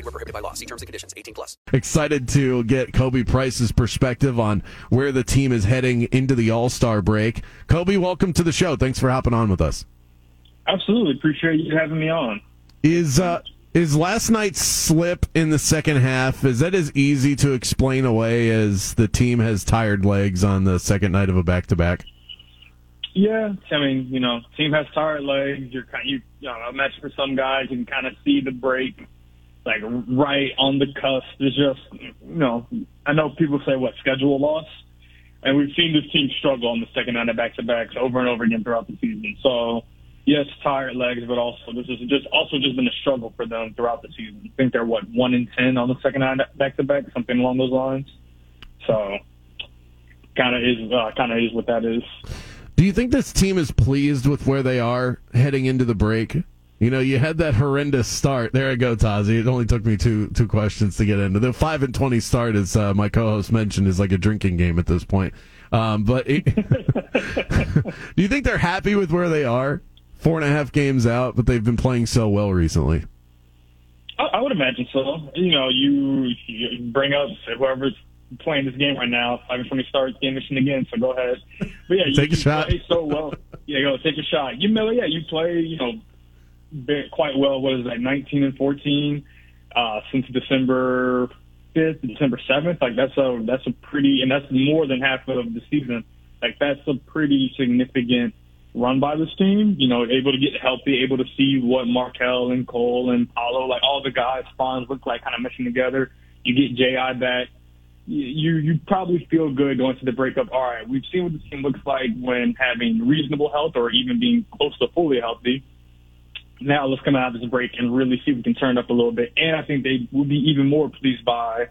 Void were prohibited by law. See terms and conditions. 18 plus. Excited to get Khobi Price's perspective on where the team is heading into the All Star break. Khobi, welcome to the show. Thanks for hopping on with us. Absolutely. Appreciate you having me on. Is uh is last night's slip in the second half is that as easy to explain away as the team has tired legs on the second night of a back to back? Yeah, I mean, you know, team has tired legs. You're kind, you, you know, a match for some guys you can kind of see the break, like right on the cusp. It's just, you know, I know people say what schedule loss, and we've seen this team struggle on the second night of back to backs over and over again throughout the season. So yes, tired legs, but also this is just also just been a struggle for them throughout the season. I think they're what one in ten on the second night back to back, something along those lines. So kind of is uh, kind of is what that is. Do you think this team is pleased with where they are heading into the break? You know, you had that horrendous start. There I go, Tazi. It only took me two two questions to get into the five and twenty start. As uh, my co-host mentioned, is like a drinking game at this point. Um, but it, do you think they're happy with where they are? Four and a half games out, but they've been playing so well recently. I, I would imagine so. You know, you, you bring up whoever's playing this game right now. Five and twenty starts, game mission again. So go ahead. But yeah, take you, a shot. Play so well. Yeah, go take a shot. You know, yeah, you play. You know, quite well. What is that? Nineteen and fourteen uh, since December fifth, December seventh. Like that's a that's a pretty, and that's more than half of the season. Like that's a pretty significant run by this team. You know, able to get healthy, able to see what Markelle and Cole and Paolo, like all the guys, spawns look like kind of meshing together. You get Ji back. You you probably feel good going to the breakup. All right, we've seen what the team looks like when having reasonable health or even being close to fully healthy. Now let's come out of this break and really see if we can turn it up a little bit. And I think they will be even more pleased by,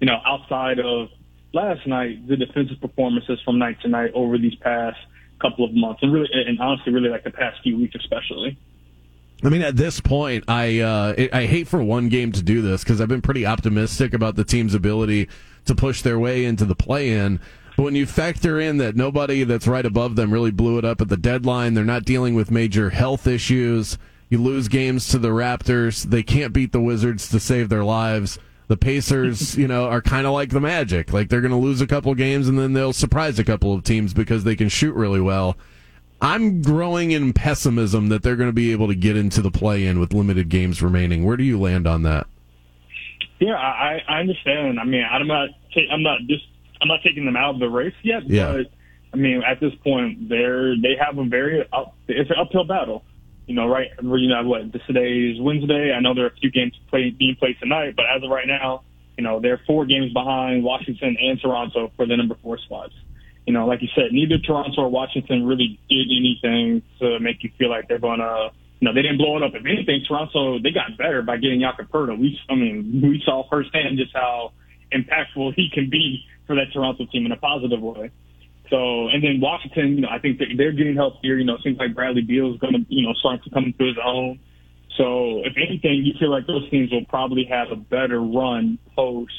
you know, outside of last night, the defensive performances from night to night over these past couple of months, and really, and honestly, really like the past few weeks, especially. I mean, at this point, I uh, I hate for one game to do this because I've been pretty optimistic about the team's ability to push their way into the play-in. But when you factor in that nobody that's right above them really blew it up at the deadline, they're not dealing with major health issues. You lose games to the Raptors. They can't beat the Wizards to save their lives. The Pacers, you know, are kind of like the Magic. Like they're going to lose a couple games and then they'll surprise a couple of teams because they can shoot really well. I'm growing in pessimism that they're going to be able to get into the play-in with limited games remaining. Where do you land on that? Yeah, I, I understand. I mean, I'm not, I'm not just, I'm not taking them out of the race yet. Yeah. But I mean, at this point, they're they have a very up, it's an uphill battle. You know, right? You know what? Today is Wednesday. I know there are a few games play, being played tonight, but as of right now, you know, they're four games behind Washington and Toronto for the number four spots. You know, like you said, neither Toronto or Washington really did anything to make you feel like they're gonna you know, they didn't blow it up. If anything, Toronto they got better by getting Jakob We, I mean, we saw firsthand just how impactful he can be for that Toronto team in a positive way. So, and then Washington, you know, I think they're getting healthier. You know, it seems like Bradley Beal is going to, you know, start to come into his own. So, if anything, you feel like those teams will probably have a better run post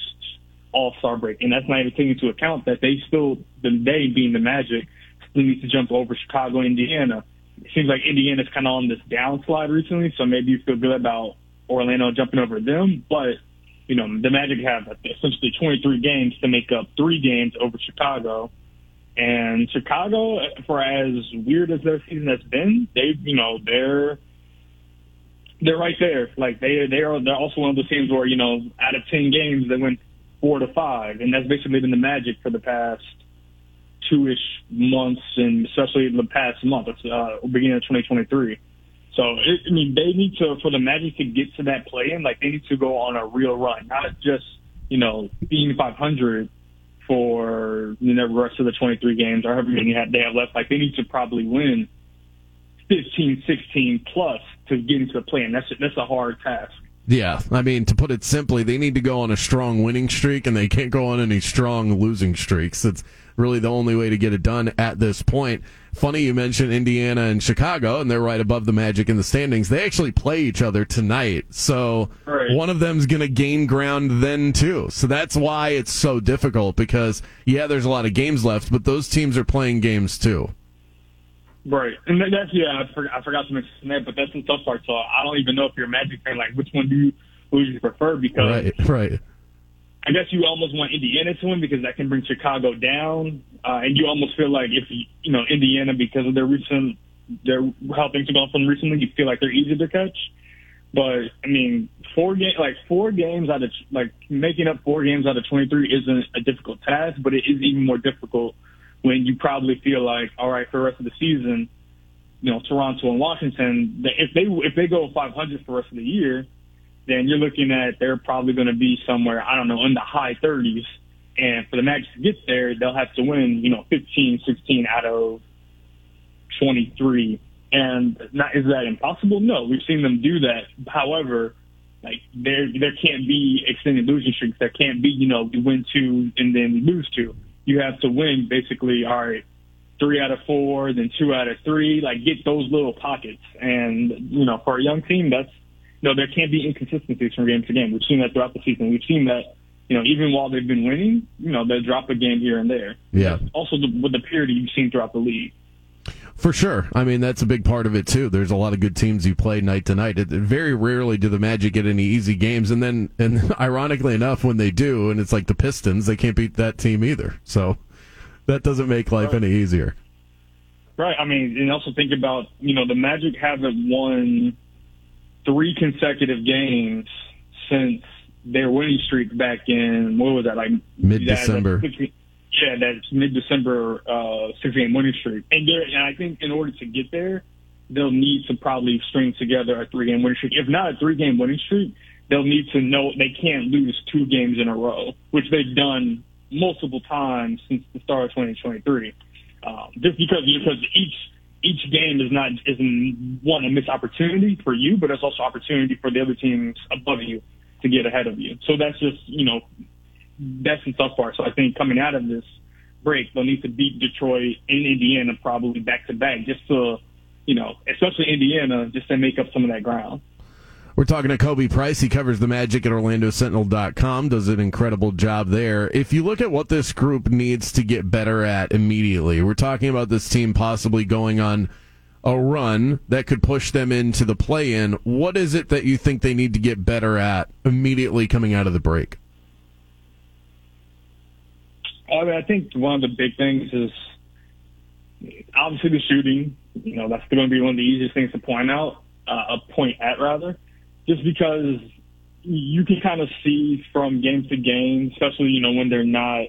All Star break, and that's not even taking into account that they still, the they being the Magic, still need to jump over Chicago, Indiana it seems like Indiana's kind of on this downslide recently, so maybe you feel good about Orlando jumping over them. But you know, the Magic have essentially 23 games to make up three games over Chicago. And Chicago, for as weird as their season has been, they, you know, they're they're right there. Like they they are they're also one of the teams where you know out of 10 games they went four to five, and that's basically been the Magic for the past two-ish months, and especially the past month, It's uh, beginning of 2023. So, it, I mean, they need to, for the Magic to get to that play-in, like, they need to go on a real run, not just, you know, being 500 for you know, the rest of the 23 games or however many they have left. Like, they need to probably win 15, 16 plus to get into the play-in. That's, that's a hard task. Yeah, I mean, to put it simply, they need to go on a strong winning streak, and they can't go on any strong losing streaks. It's really the only way to get it done at this point. Funny you mentioned Indiana and Chicago, and they're right above the Magic in the standings. They actually play each other tonight, so Right. one of them's going to gain ground then too. So that's why it's so difficult because yeah, there's a lot of games left, but those teams are playing games too. Right, and that's yeah. I, for, I forgot to mention that, but that's the tough part. So I don't even know if you're a Magic fan. Like, which one do you would you prefer? Because Right, right. I guess you almost want Indiana to win because that can bring Chicago down, uh, and you almost feel like if you, you know Indiana because of their recent their how things have gone from recently, you feel like they're easy to catch. But I mean, four game like four games out of like making up four games out of twenty three isn't a difficult task, but it is even more difficult when you probably feel like, all right, for the rest of the season, you know, Toronto and Washington, if they if they go 500 for the rest of the year, then you're looking at they're probably going to be somewhere I don't know in the high 30s, and for the Magic to get there, they'll have to win you know 15, 16 out of 23. And not is that impossible? No, we've seen them do that. However, like there there can't be extended losing streaks. There can't be you know we win two and then we lose two. You have to win basically. All right, three out of four, then two out of three. Like get those little pockets. And you know for a young team, that's you know there can't be inconsistencies from game to game. We've seen that throughout the season. We've seen that you know even while they've been winning, you know they'll drop a game here and there. Yeah. Also the, with the purity you've seen throughout the league. For sure. I mean, that's a big part of it, too. There's a lot of good teams you play night to night. It, very rarely do the Magic get any easy games. And then, and ironically enough, when they do, and it's like the Pistons, they can't beat that team either. So that doesn't make life any easier. Right. I mean, and also think about, you know, the Magic haven't won three consecutive games since their winning streak back in, what was that, like? Mid-December. that- that- Yeah, that's mid-December uh, six-game winning streak. And, and I think in order to get there, they'll need to probably string together a three-game winning streak. If not a three-game winning streak, they'll need to know they can't lose two games in a row, which they've done multiple times since the start of 2023. Um, just because because each each game is not isn't one a missed opportunity for you, but it's also opportunity for the other teams above you to get ahead of you. So that's just you know that's the tough part. So I think coming out of this break, they'll need to beat Detroit and Indiana probably back to back just to you know especially Indiana just to make up some of that ground. We're talking to Khobi Price. He covers the Magic at OrlandoSentinel.com, does an incredible job there. If you look at what this group needs to get better at immediately, we're talking about this team possibly going on a run that could push them into the play in. What is it that you think they need to get better at immediately coming out of the break? I mean, I think one of the big things is obviously the shooting. You know, that's going to be one of the easiest things to point out, uh, a point at rather, just because you can kind of see from game to game, especially you know when they're not,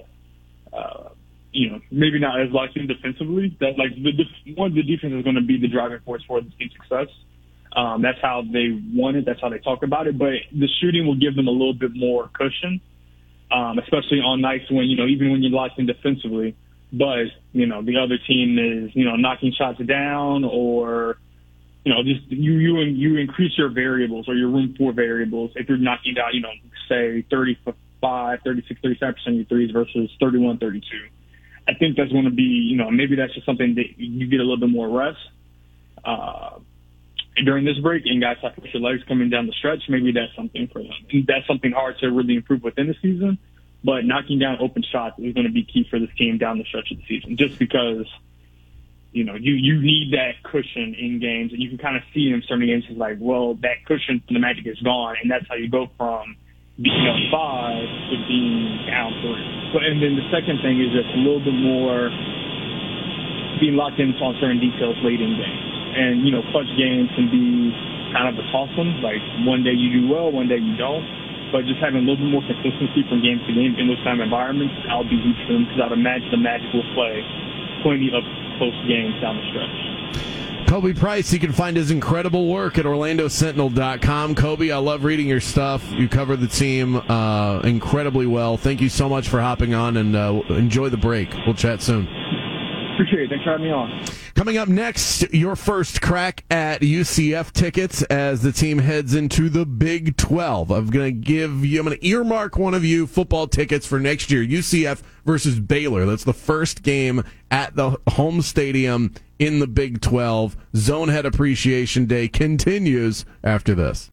uh, you know, maybe not as locked in defensively. That like the def- one the defense is going to be the driving force for the team's success. Um, that's how they want it. That's how they talk about it. But the shooting will give them a little bit more cushion um, especially on nights when, you know, even when you're locked in defensively, but, you know, the other team is, you know, knocking shots down or, you know, just you, you, you increase your variables or your room for variables if you're knocking down, you know, say 35, 36, 37% of your threes versus 31, 32. I think that's going to be, you know, maybe that's just something that you get a little bit more rest. Uh, during this break and guys have your legs coming down the stretch, maybe that's something for them. That's something hard to really improve within the season. But knocking down open shots is going to be key for this team down the stretch of the season, just because, you know, you, you need that cushion in games and you can kind of see in certain games it's like, well, that cushion from the Magic is gone. And that's how you go from being up five to being down three. So, and then the second thing is just a little bit more being locked in on certain details late in games. And, you know, clutch games can be kind of a toss-em. Like, one day you do well, one day you don't. But just having a little bit more consistency from game to game in those kind of environments, I'll be huge for them because I'd imagine the Magic will play plenty of close games down the stretch. Khobi Price, you can find his incredible work at OrlandoSentinel.com. Khobi, I love reading your stuff. You cover the team uh, incredibly well. Thank you so much for hopping on and uh, enjoy the break. We'll chat soon. Appreciate it. Thanks for having me on. Coming up next, your first crack at UCF tickets as the team heads into the Big 12. I'm going to give you, I'm going to earmark one of you football tickets for next year. UCF versus Baylor. That's the first game at the home stadium in the Big 12. Zonehead Appreciation Day continues after this.